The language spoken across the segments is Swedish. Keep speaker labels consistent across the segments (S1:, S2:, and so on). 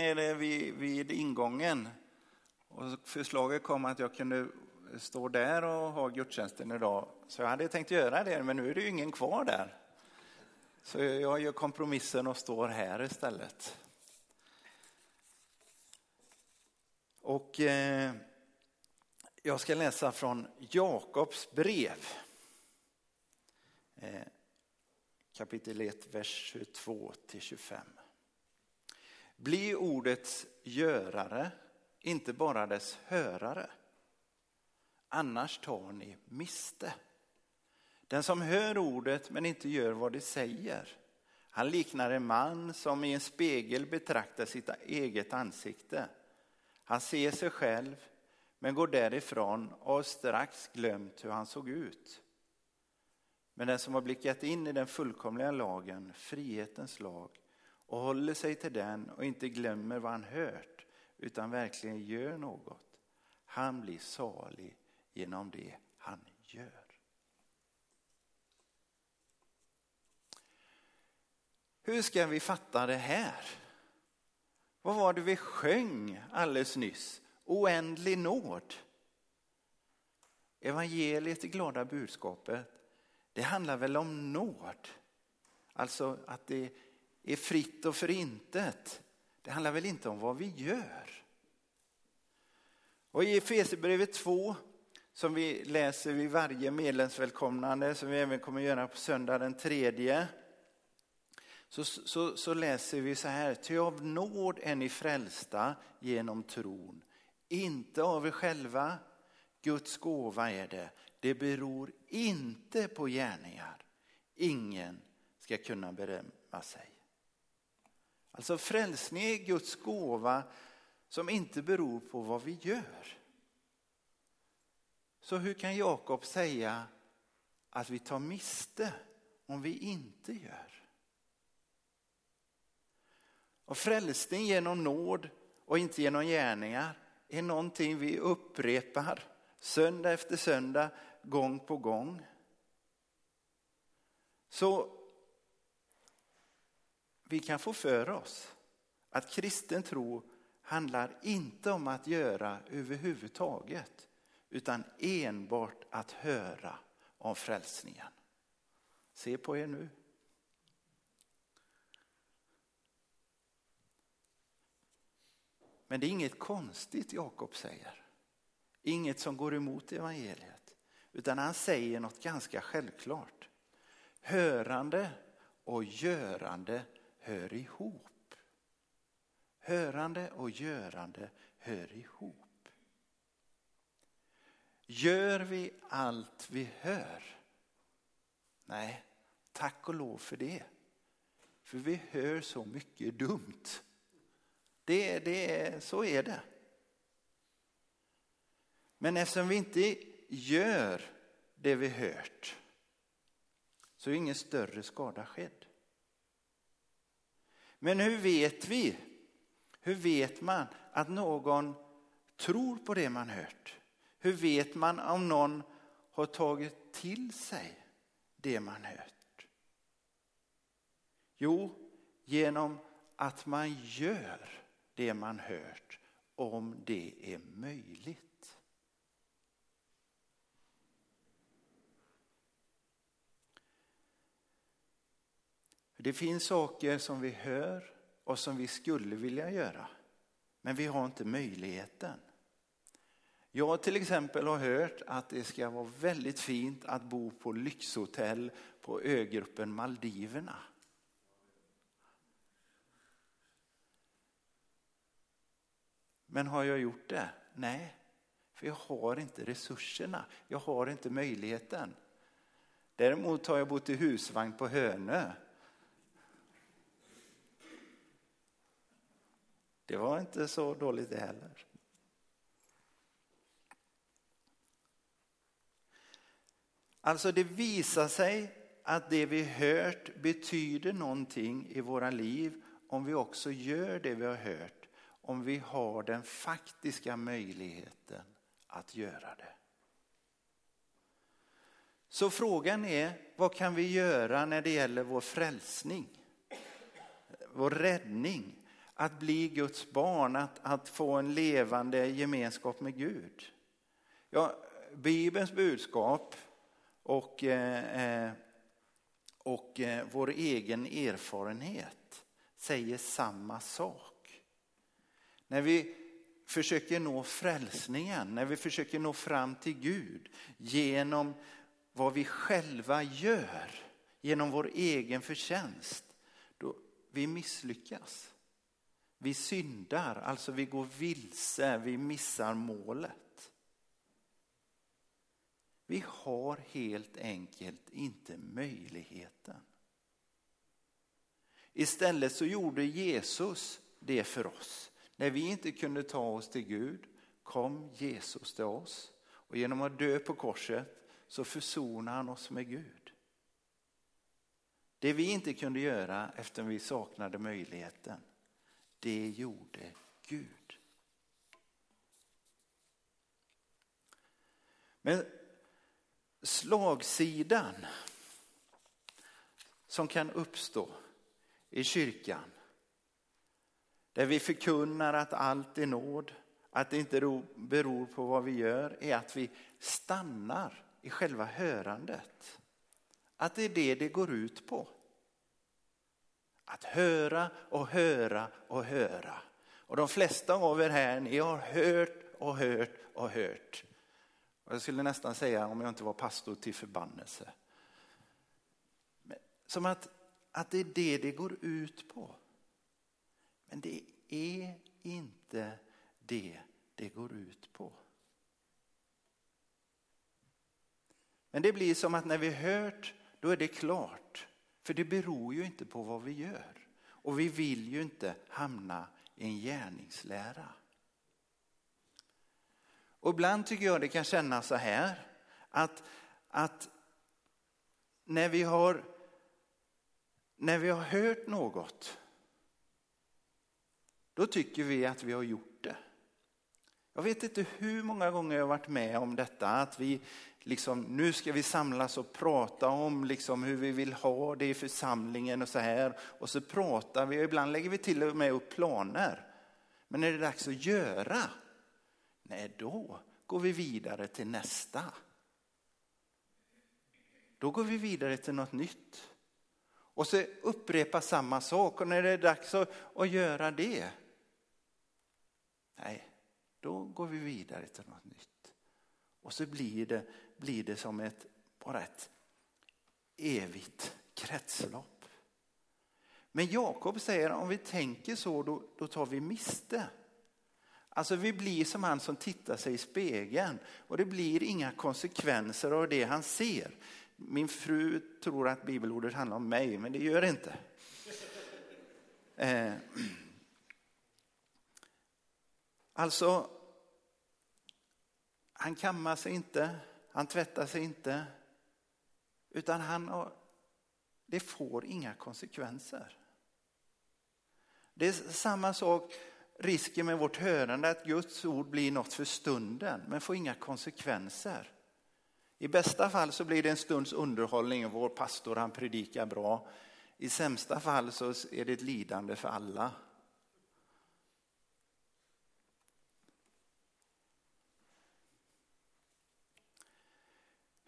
S1: nere vid, vid ingången och förslaget kom att jag kunde stå där och ha gudstjänsten idag. Så jag hade tänkt göra det, men nu är det ju ingen kvar där. Så jag gör kompromissen och står här istället. Och eh, jag ska läsa från Jakobs brev. Eh, kapitel 1, vers 22 till 25. Bli ordets görare, inte bara dess hörare. Annars tar ni miste. Den som hör ordet men inte gör vad det säger, han liknar en man som i en spegel betraktar sitt eget ansikte. Han ser sig själv men går därifrån och har strax glömt hur han såg ut. Men den som har blickat in i den fullkomliga lagen, frihetens lag, och håller sig till den och inte glömmer vad han hört, utan verkligen gör något, han blir salig genom det han gör. Hur ska vi fatta det här? Vad var det vi sjöng alldeles nyss? Oändlig nåd. Evangeliet, det glada budskapet, det handlar väl om nåd. Alltså att det är fritt och förintet. Det handlar väl inte om vad vi gör. Och i Efesierbrevet 2 som vi läser vid varje medlemsvälkomnande, som vi även kommer göra på söndag den tredje, så, så, så läser vi så här, ty av nåd är ni frälsta genom tron, inte av er själva, Guds gåva är det, det beror inte på gärningar, ingen ska kunna berömma sig. Alltså frälsning är Guds gåva som inte beror på vad vi gör. Så hur kan Jakob säga att vi tar miste om vi inte gör? Och frälsning genom nåd och inte genom gärningar är någonting vi upprepar söndag efter söndag, gång på gång. Så vi kan få för oss att kristen tro handlar inte om att göra överhuvudtaget utan enbart att höra om frälsningen. Se på er nu. Men det är inget konstigt Jakob säger. Inget som går emot evangeliet. Utan han säger något ganska självklart. Hörande och görande hör ihop. Hörande och görande hör ihop. Gör vi allt vi hör? Nej, tack och lov för det. För vi hör så mycket dumt. Det, det, så är det. Men eftersom vi inte gör det vi hört så är ingen större skada skedd. Men hur vet vi? Hur vet man att någon tror på det man hört? Hur vet man om någon har tagit till sig det man hört? Jo, genom att man gör det man hört om det är möjligt. Det finns saker som vi hör och som vi skulle vilja göra, men vi har inte möjligheten. Jag till exempel har hört att det ska vara väldigt fint att bo på lyxhotell på ögruppen Maldiverna. Men har jag gjort det? Nej, för jag har inte resurserna. Jag har inte möjligheten. Däremot har jag bott i husvagn på Hönö. Det var inte så dåligt det heller. Alltså det visar sig att det vi hört betyder någonting i våra liv om vi också gör det vi har hört om vi har den faktiska möjligheten att göra det. Så frågan är, vad kan vi göra när det gäller vår frälsning? Vår räddning? Att bli Guds barn, att, att få en levande gemenskap med Gud. Ja, Bibelns budskap och, eh, eh, och eh, vår egen erfarenhet säger samma sak. När vi försöker nå frälsningen, när vi försöker nå fram till Gud genom vad vi själva gör, genom vår egen förtjänst, då vi misslyckas. Vi syndar, alltså vi går vilse, vi missar målet. Vi har helt enkelt inte möjligheten. Istället så gjorde Jesus det för oss. När vi inte kunde ta oss till Gud kom Jesus till oss och genom att dö på korset så försonade han oss med Gud. Det vi inte kunde göra efter vi saknade möjligheten, det gjorde Gud. Men slagsidan som kan uppstå i kyrkan där vi förkunnar att allt är nåd, att det inte beror på vad vi gör, är att vi stannar i själva hörandet. Att det är det det går ut på. Att höra och höra och höra. Och de flesta av er här, ni har hört och hört och hört. Och jag skulle nästan säga, om jag inte var pastor, till förbannelse. Som att, att det är det det går ut på. Men det är inte det det går ut på. Men det blir som att när vi hört, då är det klart. För det beror ju inte på vad vi gör. Och vi vill ju inte hamna i en gärningslära. Och ibland tycker jag det kan kännas så här att, att när, vi har, när vi har hört något då tycker vi att vi har gjort det. Jag vet inte hur många gånger jag har varit med om detta, att vi liksom, nu ska vi samlas och prata om liksom hur vi vill ha det i församlingen och så här. Och så pratar vi och ibland lägger vi till och med upp planer. Men är det dags att göra, nej då går vi vidare till nästa. Då går vi vidare till något nytt. Och så upprepa samma sak och när det är dags att, att göra det, nej, då går vi vidare till något nytt. Och så blir det, blir det som ett, bara ett evigt kretslopp. Men Jakob säger om vi tänker så då, då tar vi miste. Alltså vi blir som han som tittar sig i spegeln och det blir inga konsekvenser av det han ser. Min fru tror att bibelordet handlar om mig, men det gör det inte. Eh. Alltså, han kammar sig inte, han tvättar sig inte, utan han har, det får inga konsekvenser. Det är samma sak, risken med vårt hörande, att Guds ord blir något för stunden, men får inga konsekvenser. I bästa fall så blir det en stunds underhållning, vår pastor han predikar bra. I sämsta fall så är det ett lidande för alla.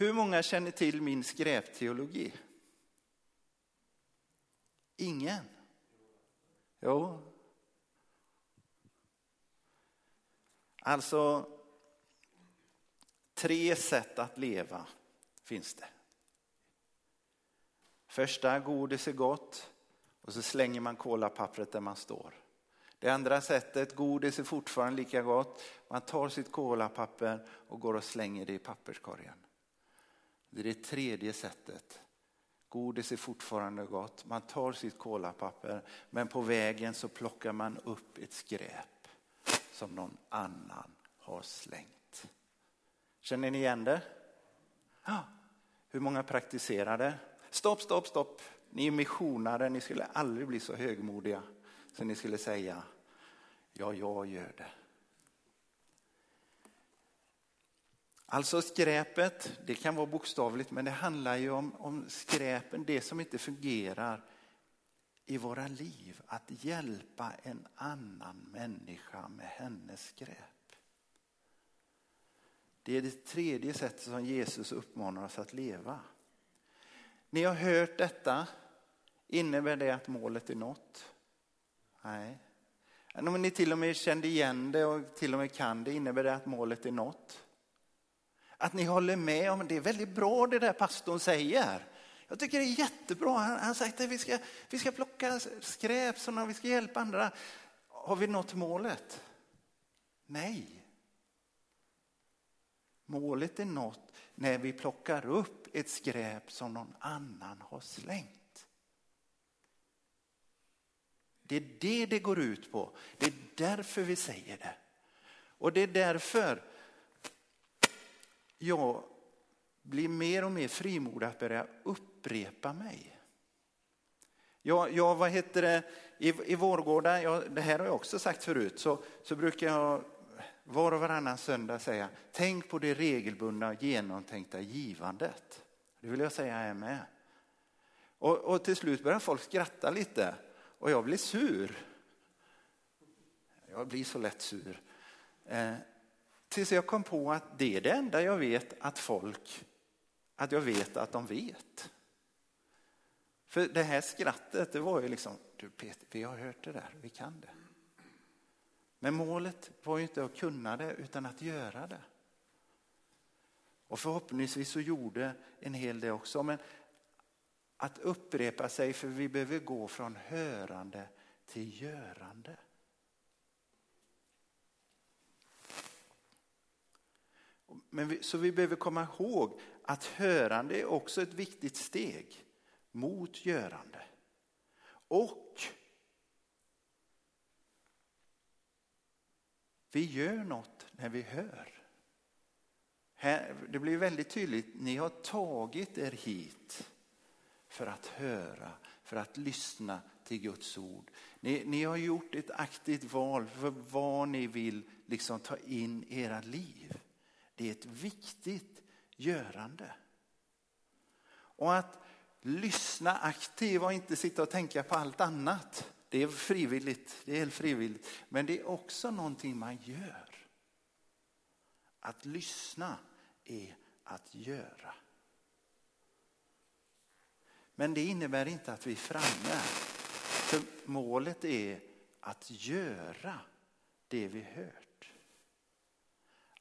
S1: Hur många känner till min skräpteologi? Ingen? Jo. Alltså, tre sätt att leva finns det. Första, godis är gott och så slänger man kolapappret där man står. Det andra sättet, godis är fortfarande lika gott. Man tar sitt kolapapper och går och slänger det i papperskorgen. Det är det tredje sättet. Godis är fortfarande gott. Man tar sitt kolapapper men på vägen så plockar man upp ett skräp som någon annan har slängt. Känner ni igen det? Ja. Hur många praktiserar det? Stopp, stopp, stopp. Ni är missionare, ni skulle aldrig bli så högmodiga så ni skulle säga ja, jag gör det. Alltså skräpet, det kan vara bokstavligt men det handlar ju om, om skräpen, det som inte fungerar i våra liv att hjälpa en annan människa med hennes skräp. Det är det tredje sättet som Jesus uppmanar oss att leva. Ni har hört detta. Innebär det att målet är nått? Nej. Om ni till och med kände igen det och till och med kan det, innebär det att målet är nått? Att ni håller med om det är väldigt bra det där pastorn säger. Jag tycker det är jättebra. Han har sagt att vi ska, vi ska plocka skräp, sådana, vi ska hjälpa andra. Har vi nått målet? Nej. Målet är nått när vi plockar upp ett skräp som någon annan har slängt. Det är det det går ut på. Det är därför vi säger det. Och det är därför jag blir mer och mer frimodig att börja upprepa mig. Jag, jag vad heter det, i, i Vårgårda, jag, det här har jag också sagt förut, så, så brukar jag var och varannan söndag säga, tänk på det regelbundna och genomtänkta givandet. Det vill jag säga är med. Och, och till slut börjar folk skratta lite och jag blir sur. Jag blir så lätt sur. Eh, tills jag kom på att det är det enda jag vet att folk, att jag vet att de vet. För det här skrattet, det var ju liksom, du Peter, vi har hört det där, vi kan det. Men målet var ju inte att kunna det utan att göra det. Och förhoppningsvis så gjorde en hel del också. Men att upprepa sig för vi behöver gå från hörande till görande. Men vi, så vi behöver komma ihåg att hörande är också ett viktigt steg mot görande. Och vi gör något när vi hör. Här, det blir väldigt tydligt, ni har tagit er hit för att höra, för att lyssna till Guds ord. Ni, ni har gjort ett aktivt val för vad ni vill liksom ta in i era liv. Det är ett viktigt görande. Och att lyssna aktivt och inte sitta och tänka på allt annat. Det är frivilligt, det är helt frivilligt. Men det är också någonting man gör. Att lyssna är att göra. Men det innebär inte att vi är framme. För målet är att göra det vi hört.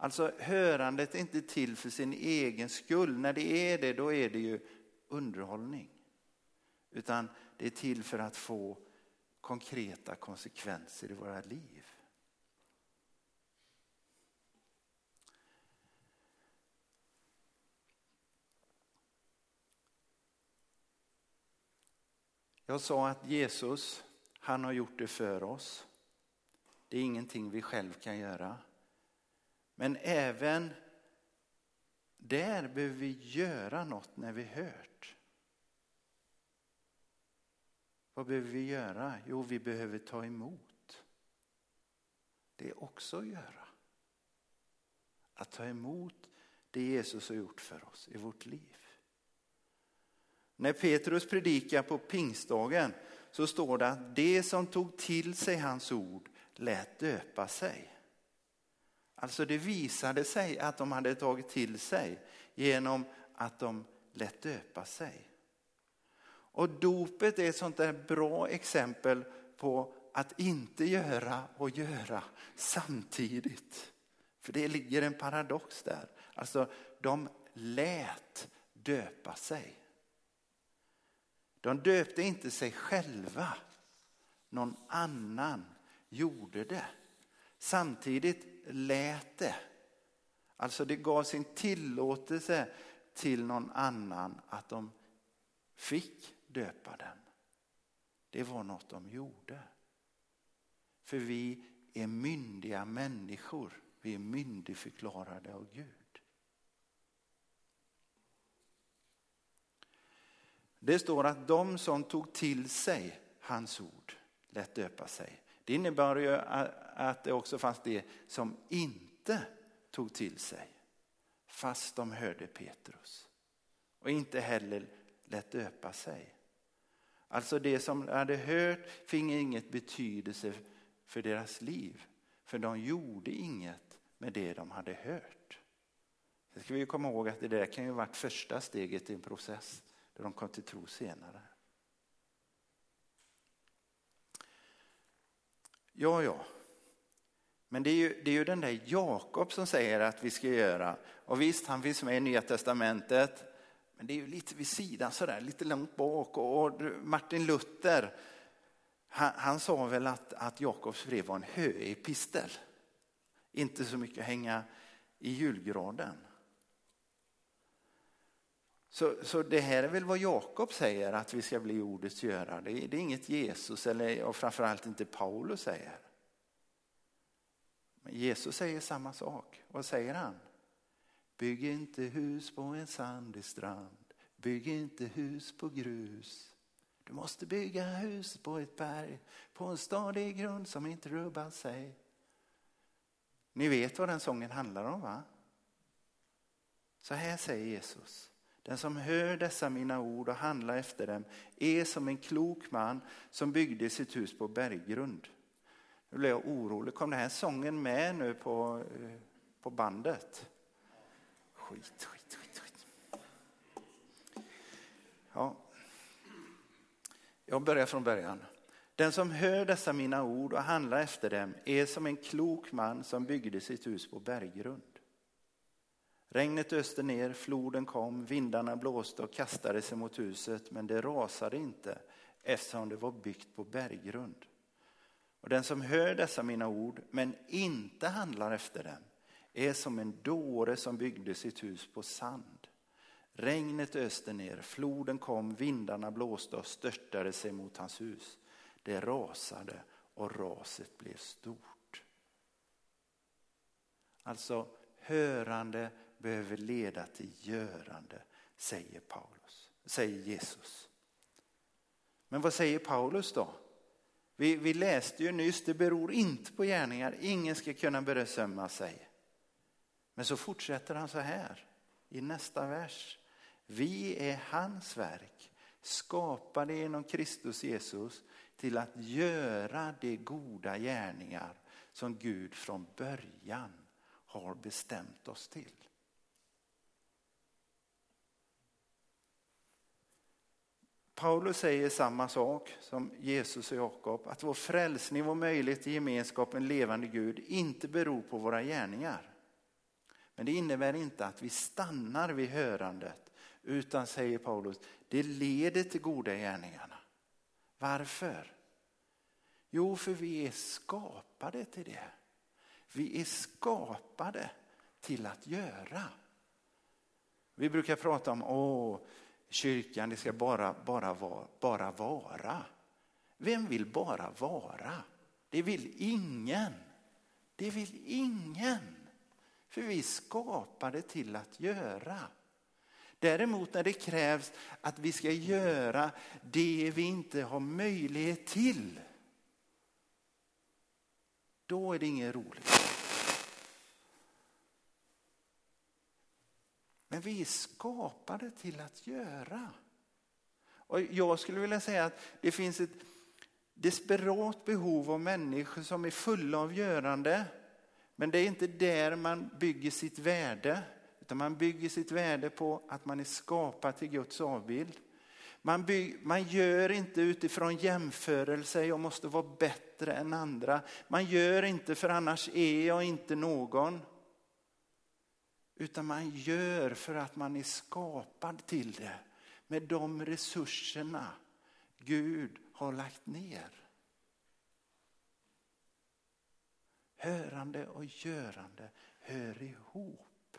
S1: Alltså hörandet är inte till för sin egen skull. När det är det, då är det ju underhållning. Utan det är till för att få konkreta konsekvenser i våra liv. Jag sa att Jesus, han har gjort det för oss. Det är ingenting vi själv kan göra. Men även där behöver vi göra något när vi hört. Vad behöver vi göra? Jo, vi behöver ta emot. Det är också att göra. Att ta emot det Jesus har gjort för oss i vårt liv. När Petrus predikar på pingstdagen så står det att det som tog till sig hans ord lät döpa sig. Alltså det visade sig att de hade tagit till sig genom att de lät döpa sig. Och dopet är ett sånt där bra exempel på att inte göra och göra samtidigt. För det ligger en paradox där. Alltså de lät döpa sig. De döpte inte sig själva. Någon annan gjorde det. Samtidigt lät det. Alltså det gav sin tillåtelse till någon annan att de fick döpa den. Det var något de gjorde. För vi är myndiga människor. Vi är myndigförklarade av Gud. Det står att de som tog till sig hans ord lät döpa sig. Det innebar ju att det också fanns det som inte tog till sig fast de hörde Petrus och inte heller lät döpa sig. Alltså det som de hade hört fick inget betydelse för deras liv. För de gjorde inget med det de hade hört. Det ska vi komma ihåg att det där kan ju varit första steget i en process där de kom till tro senare. Ja, ja. Men det är, ju, det är ju den där Jakob som säger att vi ska göra. Och visst, han finns med i Nya Testamentet. Men det är ju lite vid sidan sådär, lite långt bak. Och Martin Luther, han, han sa väl att, att Jakobs brev var en höepistel. Inte så mycket hänga i julgraden. Så, så det här är väl vad Jakob säger att vi ska bli ordets görare. Det, det är inget Jesus eller och framförallt inte Paulus säger. Men Jesus säger samma sak. Vad säger han? Bygg inte hus på en sandig strand. Bygg inte hus på grus. Du måste bygga hus på ett berg, på en stadig grund som inte rubbar sig. Ni vet vad den sången handlar om va? Så här säger Jesus. Den som hör dessa mina ord och handlar efter dem är som en klok man som byggde sitt hus på berggrund. Nu blev jag orolig. Kom den här sången med nu på, eh, på bandet? Skit, skit, skit, skit. Ja. Jag börjar från början. Den som hör dessa mina ord och handlar efter dem är som en klok man som byggde sitt hus på berggrund. Regnet öste ner, floden kom, vindarna blåste och kastade sig mot huset, men det rasade inte eftersom det var byggt på berggrund. Och den som hör dessa mina ord, men inte handlar efter dem, är som en dåre som byggde sitt hus på sand. Regnet öste ner, floden kom, vindarna blåste och störtade sig mot hans hus. Det rasade och raset blev stort. Alltså, hörande behöver leda till görande, säger Paulus, säger Jesus. Men vad säger Paulus då? Vi, vi läste ju nyss, det beror inte på gärningar, ingen ska kunna berömma sig. Men så fortsätter han så här i nästa vers. Vi är hans verk, skapade genom Kristus Jesus till att göra de goda gärningar som Gud från början har bestämt oss till. Paulus säger samma sak som Jesus och Jakob, att vår frälsning, vår möjlighet till gemenskap med en levande Gud inte beror på våra gärningar. Men det innebär inte att vi stannar vid hörandet, utan säger Paulus, det leder till goda gärningarna. Varför? Jo, för vi är skapade till det. Vi är skapade till att göra. Vi brukar prata om, åh, kyrkan, det ska bara, bara, vara, bara vara. Vem vill bara vara? Det vill ingen. Det vill ingen. För vi är skapade till att göra. Däremot när det krävs att vi ska göra det vi inte har möjlighet till. Då är det inget roligt. Men vi är skapade till att göra. Och jag skulle vilja säga att det finns ett desperat behov av människor som är fulla av görande. Men det är inte där man bygger sitt värde. Utan man bygger sitt värde på att man är skapad till Guds avbild. Man, bygger, man gör inte utifrån jämförelse, jag måste vara bättre än andra. Man gör inte för annars är jag inte någon. Utan man gör för att man är skapad till det med de resurserna Gud har lagt ner. Hörande och görande hör ihop.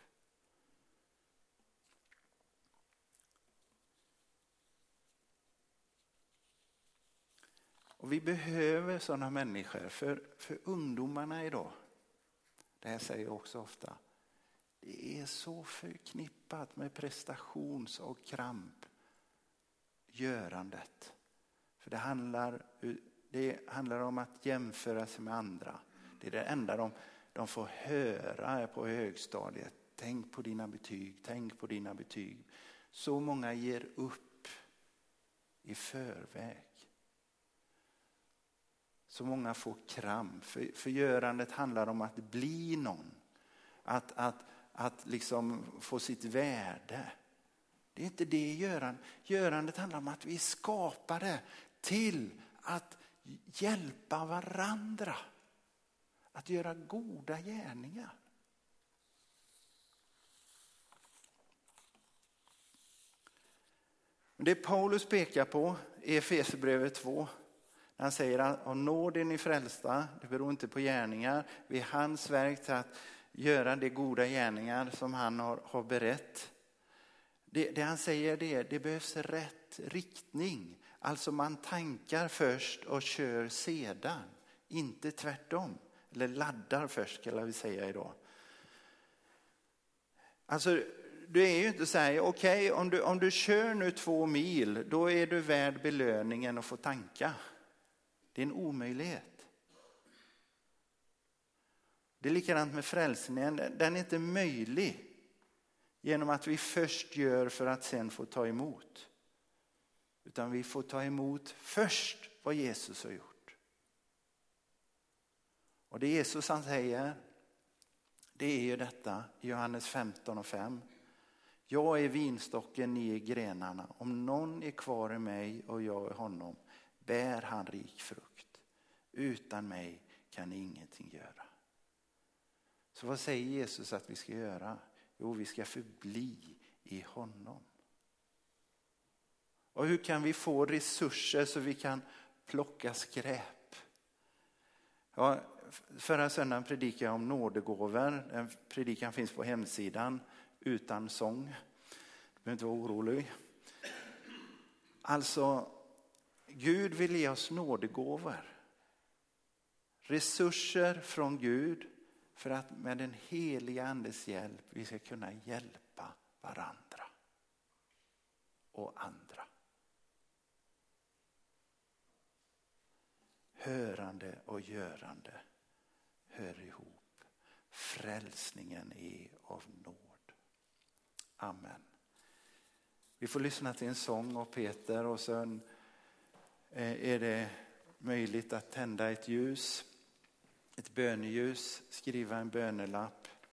S1: Och vi behöver sådana människor för, för ungdomarna idag. Det här säger jag också ofta. Det är så förknippat med prestations och kramp. Görandet. För det handlar, det handlar om att jämföra sig med andra. Det är det enda de, de får höra på högstadiet. Tänk på dina betyg, tänk på dina betyg. Så många ger upp i förväg. Så många får kramp. För, för görandet handlar om att bli någon. Att, att, att liksom få sitt värde. Det är inte det görandet. Görandet handlar om att vi är skapade till att hjälpa varandra. Att göra goda gärningar. Det Paulus pekar på i Efesierbrevet 2, när han säger att av nåd är ni frälsta, det beror inte på gärningar, vi är hans verk till att göra de goda gärningar som han har, har berett. Det, det han säger är det behövs rätt riktning. Alltså man tankar först och kör sedan, inte tvärtom. Eller laddar först skulle vi säga idag. Alltså du är ju inte så här, okej okay, om, du, om du kör nu två mil då är du värd belöningen att få tanka. Det är en omöjlighet. Det är likadant med frälsningen, den är inte möjlig genom att vi först gör för att sen få ta emot. Utan vi får ta emot först vad Jesus har gjort. Och det Jesus han säger, det är ju detta i Johannes 15 och 5. Jag är vinstocken, ni är grenarna. Om någon är kvar i mig och jag i honom bär han rik frukt. Utan mig kan ni ingenting göra. Så vad säger Jesus att vi ska göra? Jo, vi ska förbli i honom. Och hur kan vi få resurser så vi kan plocka skräp? Ja, förra söndagen predikade jag om nådegåvor. Den predikan finns på hemsidan utan sång. Du behöver inte vara orolig. Alltså, Gud vill ge oss nådegåvor. Resurser från Gud för att med den heliga andes hjälp vi ska kunna hjälpa varandra och andra. Hörande och görande hör ihop. Frälsningen är av nåd. Amen. Vi får lyssna till en sång av Peter och sen eh, är det möjligt att tända ett ljus, ett böneljus, skriva en bönelapp